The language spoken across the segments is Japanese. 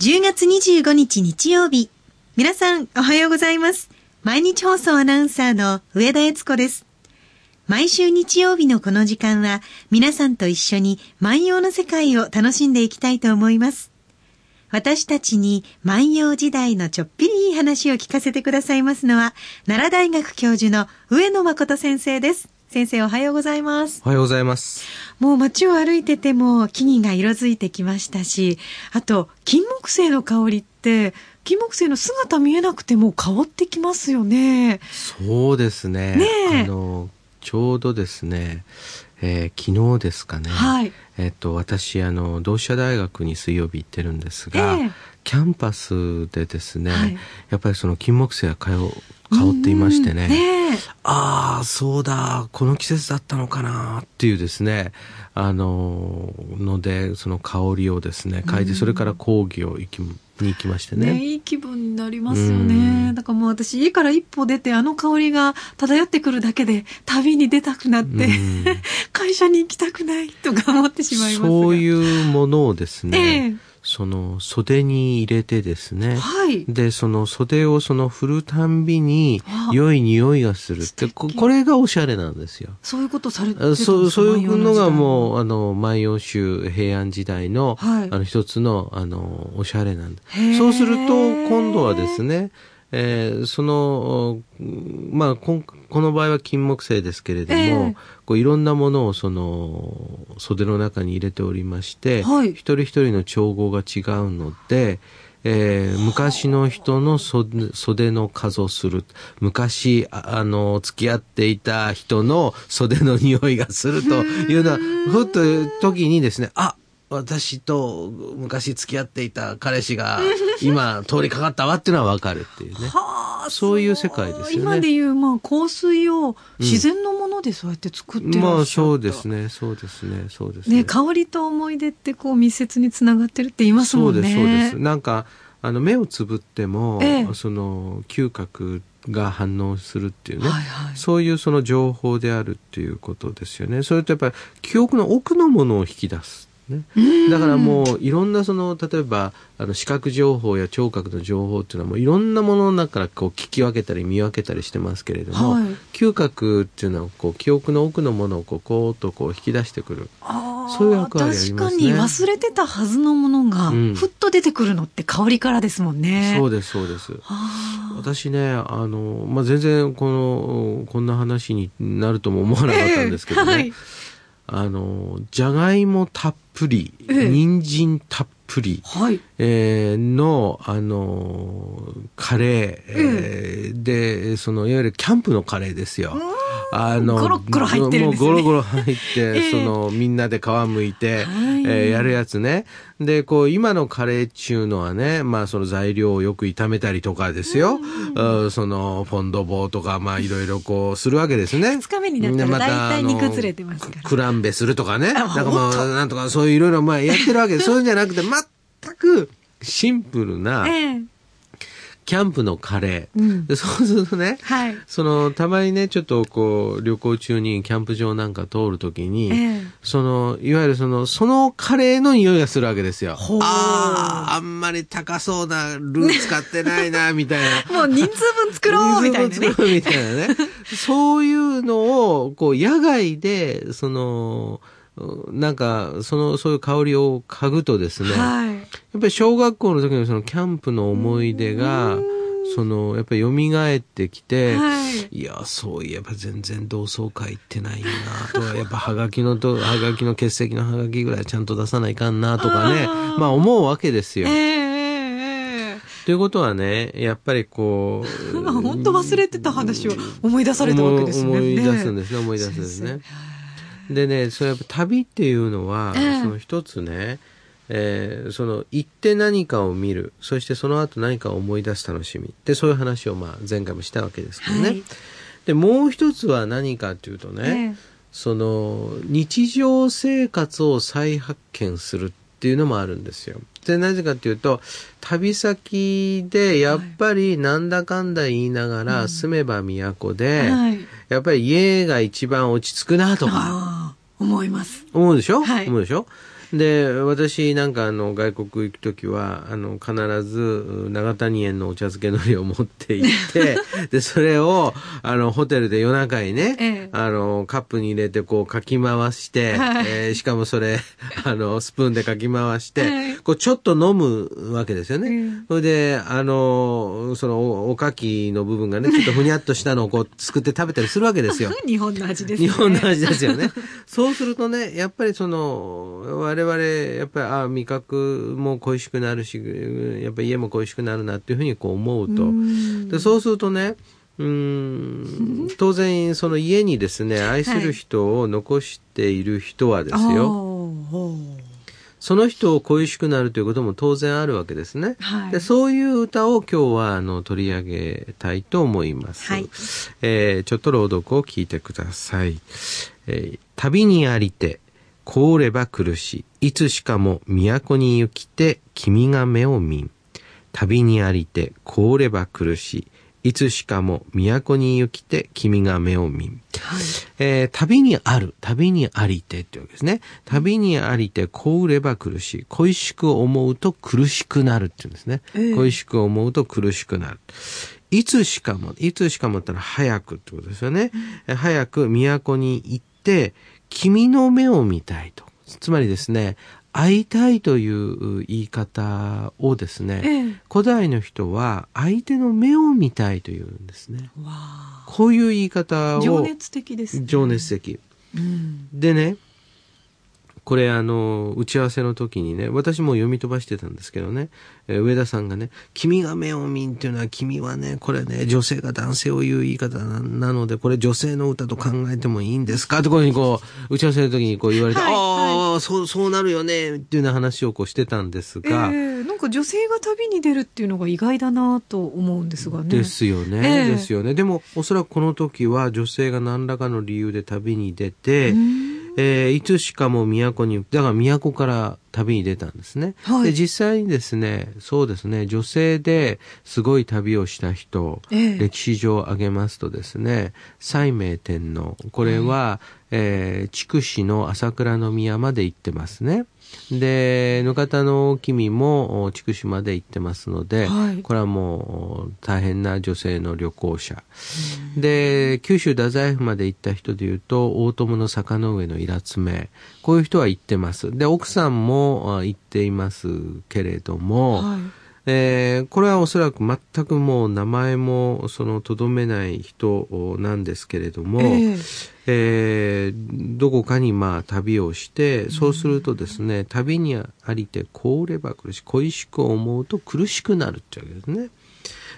10月25日日曜日。皆さん、おはようございます。毎日放送アナウンサーの上田悦子です。毎週日曜日のこの時間は、皆さんと一緒に万葉の世界を楽しんでいきたいと思います。私たちに万葉時代のちょっぴりいい話を聞かせてくださいますのは、奈良大学教授の上野誠先生です。先生おはようございます。おはようございます。もう街を歩いてても木々が色づいてきましたし、あと、金木犀の香りって、金木犀の姿見えなくても香ってきますよね。そうですね。ねえあの、ちょうどですね、えー昨日ですかね。はい。えっと、私、あの、同志社大学に水曜日行ってるんですが、ええキャンパスでですね、はいやっぱりその金木犀が香香っていましてね、うんねえああ、そうだ、この季節だったのかなっていうですね、あの、ので、その香りをですね、嗅いで、それから講義を行き、に行きましてねね。いい気分になりますようね。んだからもう私家から一歩出てあの香りが漂ってくるだけで旅に出たくなって、うん 会社に行きたくないとか思ってしまいますが。そういうものをですね、ええその袖に入れてですね、はい。で、その袖をその振るたんびにあ良い匂いがするって、ここれがおしゃれなんですよ。そういうことされてるんですかそう、そういうのがもう、う。あの、万葉集平安時代の、はいあの、一つの、あの、おしゃれなんだへー。そうすると、今度はですね、えーその、うんまあ、こんこの場合は金木犀ですけれども、ええ。こういろんなものをその袖の中に入れておりまして、はい。一人一人の調合が違うので、えー昔の人の袖袖の数をする。昔、ああの、付き合っていた人の袖の匂いがするというのは、ふっと時にですね、あ私と昔付き合っていた彼氏が 今通りかかったわっていうのはわかるっていうね。はあ、そういう世界ですよね今でいう、まあ、香水を自然のものでそうやって作ってらっしゃった。まあそうですね、そうですね、そうですね、香りと思い出ってこう密接につながってるって言いますもんね。そうです、そうです。なんか、あの、目をつぶっても、ええその、嗅覚が反応するっていうね、はいはいそういうその情報であるっていうことですよね。それとやっぱり、記憶の奥のものを引き出す。ね、だからもういろんなその例えばあの視覚情報や聴覚の情報っていうのはもういろんなものの中からこう聞き分けたり見分けたりしてますけれども、はい嗅覚っていうのはこう記憶の奥のものをこうこうっとこう引き出してくる。そういう役割ありますね確かに忘れてたはずのものが、うんふっと出てくるのって香りからですもんね。そうですそうです。私ね、あの、まあ、全然この、こんな話になるとも思わなかったんですけどね。はいあの、じゃがいもたっぷり、ええ人参たっぷり、はい。えーの、あの、カレー、えーで、その、いわゆるキャンプのカレーですよ。あの、ゴロッゴロ入ってるんですねもうゴロゴロ入って、ええその、みんなで皮むいて、はいえーやるやつね。で、こう、今のカレーっていうのはね、まあ、その材料をよく炒めたりとかですよ。うんその、フォンドボーとか、まあ、いろいろこう、するわけですね。二日目になったら大体煮崩れてますからククランベするとかね。なんかも本当う、なんとかそういういろいろ、まあ、やってるわけです。そういうんじゃなくて、全く、シンプルな、ええキャンプのカレー。うんでそうするとね、はい。その、たまにね、ちょっとこう、旅行中にキャンプ場なんか通るときに、ええその、いわゆるその、そのカレーの匂いがするわけですよ。ああ、あんまり高そうなルー使ってないな、みたいな。もう人数分作ろうみたいなね。水を作ろうみたいなね。そういうのを、こう、野外で、その、なんか、その、そういう香りを嗅ぐとですね、はい。やっぱり小学校の時のそのキャンプの思い出が、その、やっぱり蘇ってきて、はいいや、そういえば全然同窓会行ってないよなとか、やっぱハガキのと、ハガキの欠席のハガキぐらいちゃんと出さないかんなとかね、あーまあ思うわけですよ。ええええということはね、やっぱりこう、あ本当忘れてた話を思い出されたわけですね。思い出すんねですね、思い出すんですね先。でね、それやっぱ旅っていうのは、ええその一つね、えーその行って何かを見る、そしてその後何かを思い出す楽しみ。で、そういう話をまあ前回もしたわけですけどね。はいで、もう一つは何かっていうとね、ええその日常生活を再発見するっていうのもあるんですよ。で、なぜかっていうと、旅先でやっぱりなんだかんだ言いながら住めば都で、はい。やっぱり家が一番落ち着くなとか思います。思うでしょ、はい。思うでしょ？で、私なんかあの外国行くときは、あの必ず長谷園のお茶漬け海苔を持って行って、で、それをあのホテルで夜中にね、ええあのカップに入れてこうかき回して、はいえーしかもそれ、あのスプーンでかき回して、はいこうちょっと飲むわけですよね。うんそれで、あの、そのおおかきの部分がね、ちょっとふにゃっとしたのをこうすくって食べたりするわけですよ。日本の味ですね。日本の味ですよね。そうするとね、やっぱりその、我々、やっぱり、あ味覚も恋しくなるし、やっぱり家も恋しくなるなっていうふうにこう思うと。うんでそうするとね、うーん、当然、その家にですね、愛する人を残している人はですよ、よ。その人を恋しくなるということも当然あるわけですね。はいでそういう歌を今日はあの取り上げたいと思います。はいえーちょっと朗読を聞いてください。えー旅にありて、凍れば苦しい。いつしかも都に行きて、君が目を見ん。旅にありて、凍れば苦しい。いつしかも都に行きて、君が目を見ん。はい。えー旅にある、旅にありてっていうわけですね。旅にありて、こうれば苦しい。恋しく思うと苦しくなるっていうんですね。ええ恋しく思うと苦しくなる。いつしかも、いつしかもってのは早くってことですよね。え早く都に行って、君の目を見たいと。つまりですね、会いたいという言い方をですね、ええ古代の人は相手の目を見たいというんですね。こういう言い方を。情熱的ですね。情熱的。うん。でね、これあの、打ち合わせの時にね、私も読み飛ばしてたんですけどね、えー上田さんがね、君が目を見んっていうのは君はね、これね、女性が男性を言う言い方ななので、これ女性の歌と考えてもいいんですか？ってこういうふうにこう、打ち合わせの時にこう言われて、はいああ、そう、そうなるよね、っていうような話をこうしてたんですえが、えなんか女性が旅に出るっていうのが意外だなと思うんですがね。ですよね、ええですよね。でも、おそらくこの時は女性が何らかの理由で旅に出て、うんえーいつしかも都に、だから都から旅に出たんですね。はいで、実際にですね、そうですね、女性ですごい旅をした人、ええ歴史上挙げますとですね、西明天皇、これは、えー筑紫の朝倉宮まで行ってますね。で、ぬかたの君もお筑紫まで行ってますので、はいこれはもう大変な女性の旅行者。で、九州太宰府まで行った人でいうと、大友の坂の上のイラツメ。こういう人は行ってます。で、奥さんもあ行っていますけれども、はい。えーこれはおそらく全くもう名前もそのとどめない人なんですけれども、えええーどこかにまあ旅をして、そうするとですね、旅にありて凍れば苦しい、恋しく思うと苦しくなるってわけですね。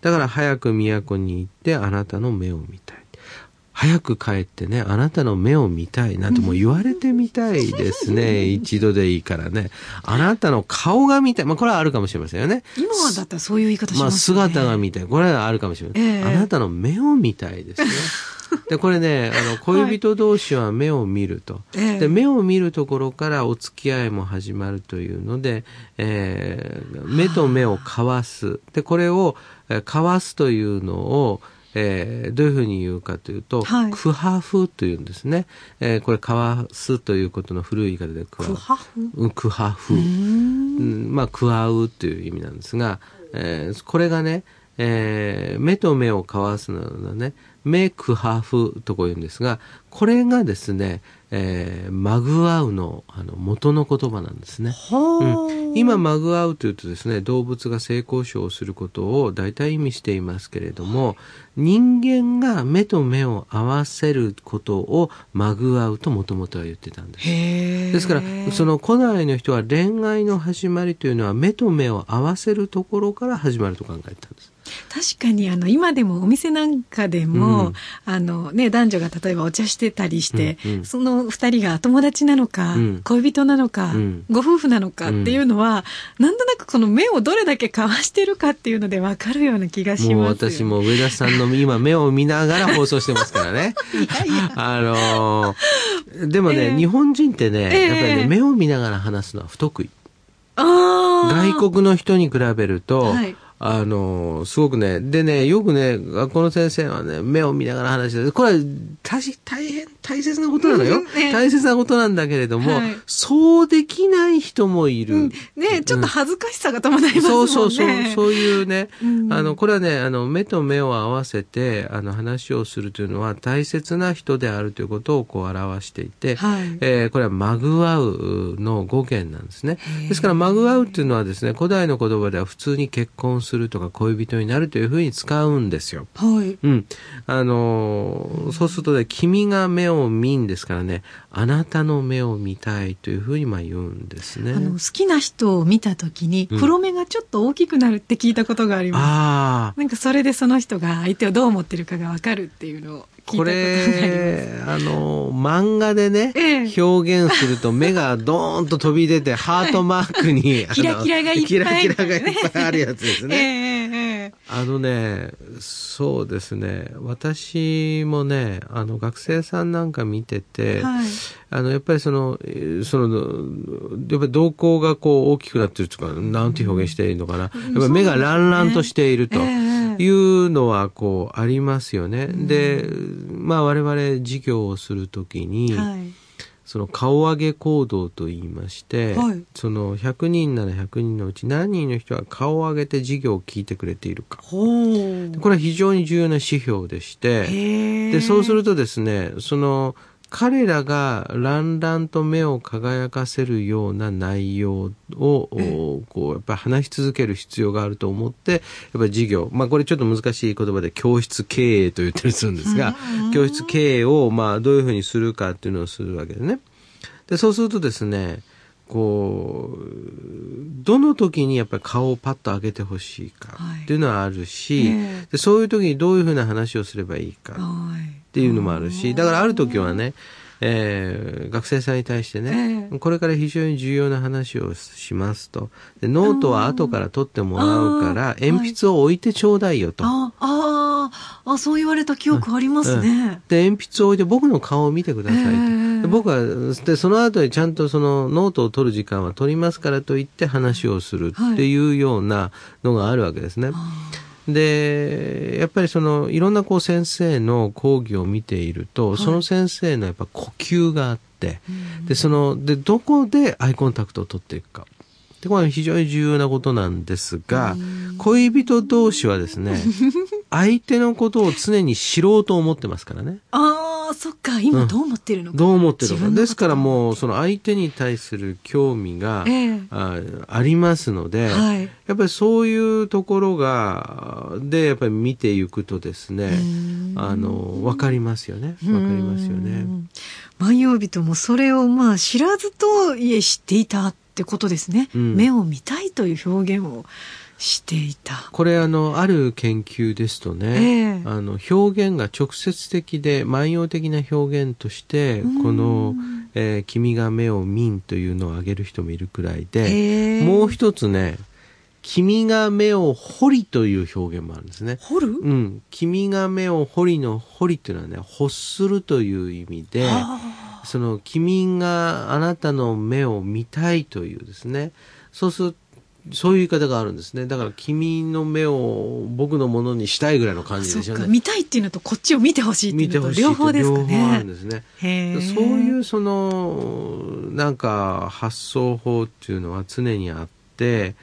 だから早く都に行ってあなたの目を見たい。早く帰ってね、あなたの目を見たいなんてもう言われてみたいですね。一度でいいからね。あなたの顔が見たい。まあこれはあるかもしれませんよね。今はだったらそういう言い方しまあますよね。姿が見たい。これはあるかもしれない。ええあなたの目を見たいですね。で、これね、あの、恋人同士は目を見ると。ええで、目を見るところからお付き合いも始まるというので、えー目と目を交わす。で、これを、えー交わすというのを、えーどういうふうに言うかというと、はいクハフというんですね。えーこれ、交わすということの古い言い方で、ククハフ？うんクハフ。まあ、加わうという意味なんですが、えーこれがね、えー目と目を交わすのはね、目クハフとこう言うんですが、これがですね、えーマグワウのあの元の言葉なんですね。はあうん、今、マグワウというとですね、動物が性交渉をすることを大体意味していますけれども、人間が目と目を合わせることをマグワウともともとは言ってたんです。ですから、その古代の人は恋愛の始まりというのは目と目を合わせるところから始まると考えたんです。確かにあの今でもお店なんかでも、うん。あのね男女が例えばお茶してたりして、うんうん。その二人が友達なのか、うん。恋人なのか、うん。ご夫婦なのかっていうのは、なんとなくこの目をどれだけ交わしてるかっていうのでわかるような気がしますよもう私も上田さんの今目を見ながら 放送してますからね。あのーでもね、ええ。日本人ってね、ええ。やっぱりね、目を見ながら話すのは不得意。外国の人に比べると、はいあの、すごくね、でね、よくね、学校の先生はね、目を見ながら話してこれは大大変大切なことなのよ。ね大切なことなんだけれども、はいそうできない人もいる。ねちょっと恥ずかしさが伴いますもんね。そうそうそう、そういうね、うんあの、これはね、あの、目と目を合わせて、あの、話をするというのは大切な人であるということをこう表していて、はいえーこれはマグワウの語源なんですね。ですから、マグワウっていうのはですね、古代の言葉では普通に結婚するとか恋人になるというふうに使うんですよ。はい。うん。あのーそうするとね、君が目を見んですからね、あなたの目を見たいというふうにまあ言うんですね。あの、好きな人を見たときに、うん黒目がちょっと大きくなるって聞いたことがあります。ああ。なんかそれでその人が相手をどう思ってるかがわかるっていうのをこ。れ、あの、漫画でね、ええ表現すると目がドーンと飛び出て、ハートマークに、キラキラがいっぱいキラキラがいっぱいあるやつですええね。えええあのね、そうですね、私もね、あの、学生さんなんか見てえて、はい。あの、やっぱりその、えーその、やっぱり瞳孔がこう大きくなってるとか、なんて表現していいのかな。やっぱり目がランランとしていると。ええいうのはこうありますよね。で、まあ我々授業をするときに、はい。その顔上げ行動と言いまして、はいその100人なら100人のうち何人の人が顔を上げて授業を聞いてくれているか。これは非常に重要な指標でして、で、そうするとですね、その、彼らがランランと目を輝かせるような内容を、おこう、やっぱり話し続ける必要があると思って、やっぱり授業、まあこれちょっと難しい言葉で教室経営と言ったりするんですが、教室経営をまあどういうふうにするかっていうのをするわけですね。で、そうするとですね、こう、どの時にやっぱり顔をパッと上げてほしいかっていうのはあるし、ええでそういう時にどういうふうな話をすればいいかはい。っていうのもあるし、だからある時はね、えー学生さんに対してね、ええこれから非常に重要な話をしますと。でノートは後から取ってもらうから、鉛筆を置いてちょうだいよと。あ、ああ、あ、そう言われた記憶ありますね。で、鉛筆を置いて僕の顔を見てくださいと。ええで僕は、で、その後にちゃんとそのノートを取る時間は取りますからと言って話をするっていうようなのがあるわけですね。で、やっぱりその、いろんなこう先生の講義を見ていると、いその先生のやっぱ呼吸があって、で、その、で、どこでアイコンタクトを取っていくか。で、これは非常に重要なことなんですが、恋人同士はですね、相手のことを常に知ろうと思ってますからね。ああ、そっか、今どう思ってるのか。どう思ってるのか。ですからもう、その相手に対する興味が、ええあありますので、はいやっぱりそういうところが、で、やっぱり見ていくとですね、あの、わかりますよね。わかりますよね。うん。万葉人もそれをまあ知らずといえ知っていたってことですね。うん目を見たいという表現をしていた。これあの、ある研究ですとね、ええあの、表現が直接的で万葉的な表現として、この、えー君が目を見んというのを挙げる人もいるくらいで、へえもう一つね、君が目を掘りという表現もあるんですね。掘る、うん。君が目を掘りの掘りというのはね、欲するという意味で、その君があなたの目を見たいというですね、そうするそういう言い方があるんですね。だから君の目を僕のものにしたいぐらいの感じでしょうね。見たいっていうのとこっちを見てほしいっていうのと両方ですか両方あるんね。ですね。そういうそのなんか発想法っていうのは常にあって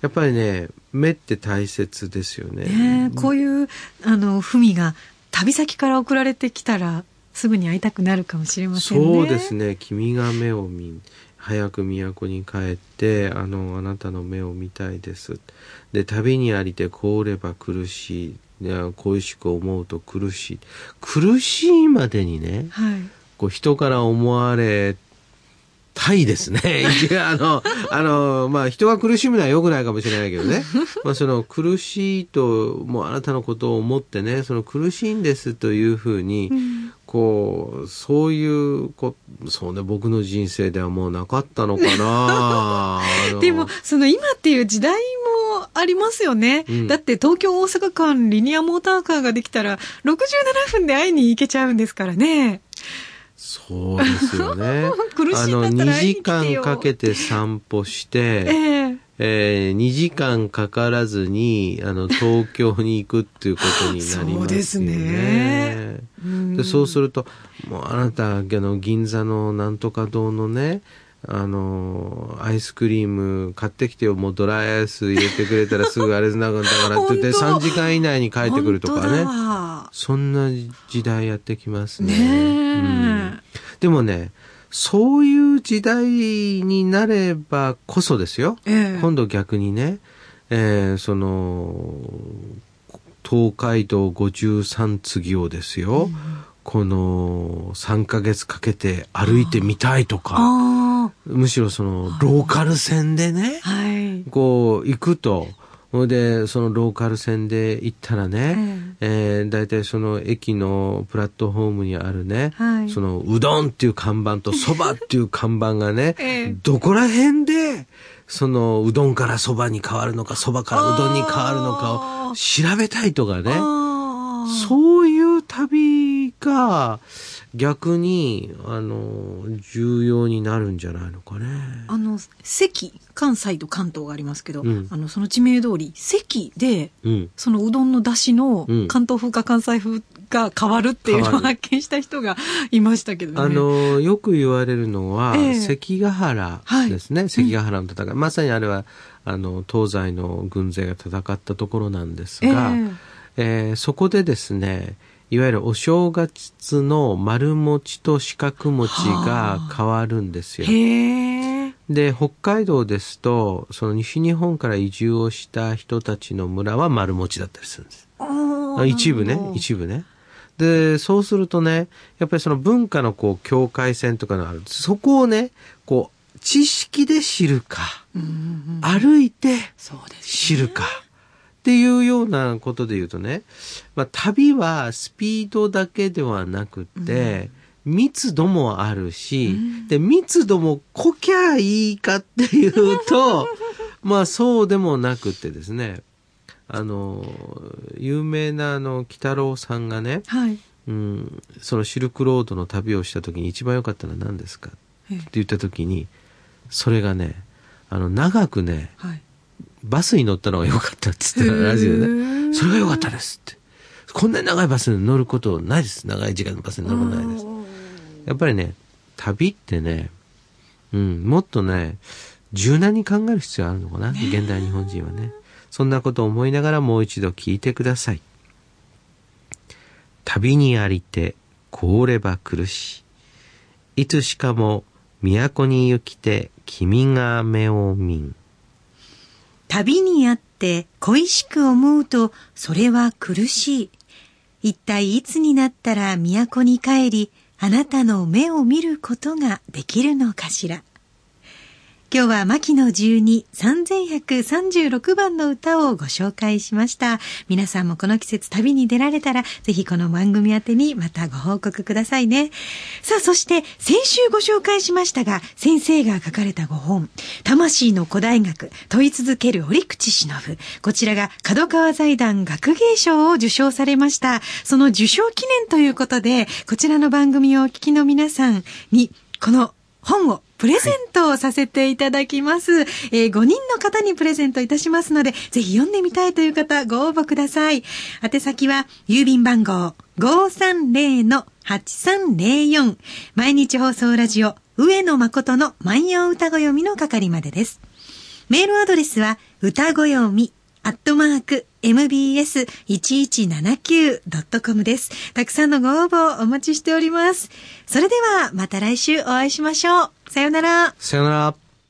やっぱりね目って大切ですよね。ねえこういう、あの、文が旅先から送られてきたら、すぐに会いたくなるかもしれませんね。そうですね君が目を見早く都に帰ってあのあなたの目を見たいですで旅にありて凍れば苦しいいや恋しく思うと苦しい苦しいまでにねはい。こう人から思われたいですね。いやあの、あの、まあ人が苦しむのは良くないかもしれないけどね。まあその苦しいと、もうあなたのことを思ってね、その苦しいんですというふうに、こう、そういうこ、そうね、僕の人生ではもうなかったのかな。でも、その今っていう時代もありますよね。うん。だって東京大阪間リニアモーターカーができたら67分で会いに行けちゃうんですからね。そうですよね。苦しいあの、2時間かけて散歩して、えええー、2時間かからずに、あの、東京に行くっていうことになりますよね。そうですね。でそうすると、もうあなた、あの、銀座のなんとか堂のね、あの、アイスクリーム買ってきてよ、もうドライアイス入れてくれたらすぐあれなるんだからって言って、本当。3時間以内に帰ってくるとかね。わそんな時代やってきますね。ねえ。うん。でもね、そういう時代になればこそですよ。ええ今度逆にね、えーその、東海道53次をですよ、この3ヶ月かけて歩いてみたいとか、あむしろそのローカル線でねあ、、はい。こう行くと、ほいで、そのローカル線で行ったらね、えー、大体その駅のプラットフォームにあるね、はい。そのうどんっていう看板とそばっていう看板がね、ええ。どこら辺で、そのうどんからそばに変わるのか、そばからうどんに変わるのかを調べたいとかね、そういう旅が逆に、あの、重要になるんじゃないのかね。あの、関、関西と関東がありますけど、うんあの、その地名通り、関で、うん。そのうどんの出汁のうん関東風か関西風が変わるっていうのを発見した人がいましたけどね。あの、よく言われるのは、ええ関ヶ原ですね。関ヶ原の戦い。まさにあれは、あの、東西の軍勢が戦ったところなんですが、えーそこでですね、いわゆるお正月の丸餅と四角餅が変わるんですよ。で、北海道ですと、その西日本から移住をした人たちの村は丸餅だったりするんです。あ一部ね、一部ね。で、そうするとね、やっぱりその文化のこう境界線とかのある。そこをね、こう、知識で知るか、部。うんうんうん歩いて知るか。っていうようなことで言うとね、まあ、旅はスピードだけではなくて、密度もあるし、で、密度も濃きゃいいかっていうと、まあそうでもなくてですね、あの、有名なあの、北郎さんがね、はい。うん、そのシルクロードの旅をした時に一番良かったのは何ですかええって言った時に、それがね、あの、長くね、はい。バスに乗ったのが良かったって言ってたラジオでへね。ーそれが良かったですって。こんなに長いバスに乗ることないです。長い時間のバスに乗ることないです。やっぱりね、旅ってね、うん、もっとね、柔軟に考える必要あるのかな、現代日本人はね。そんなことを思いながらもう一度聞いてください。旅にありて、凍れば苦し。いつしかも、都に行きて、君が目を見ん。旅にあって恋しく思うとそれは苦しい。一体いつになったら都に帰り、あなたの目を見ることができるのかしら。今日は牧野12 3136番の歌をご紹介しました。皆さんもこの季節旅に出られたら、ぜひこの番組宛にまたご報告くださいね。さあ、そして先週ご紹介しましたが、先生が書かれたご本、魂の古代学、問い続ける折口忍。こちらが角川財団学芸賞を受賞されました。その受賞記念ということで、こちらの番組をお聞きの皆さんに、この本をプレゼントをさせていただきます。えー5人の方にプレゼントいたしますので、ぜひ読んでみたいという方、ご応募ください。宛先は、郵便番号530-8304。毎日放送ラジオ、上野誠の万葉歌子読みの係までです。メールアドレスは、歌ごよみ、アットマーク、mbs1179.com です。たくさんのご応募をお待ちしております。それでは、また来週お会いしましょう。さよなら。さよなら。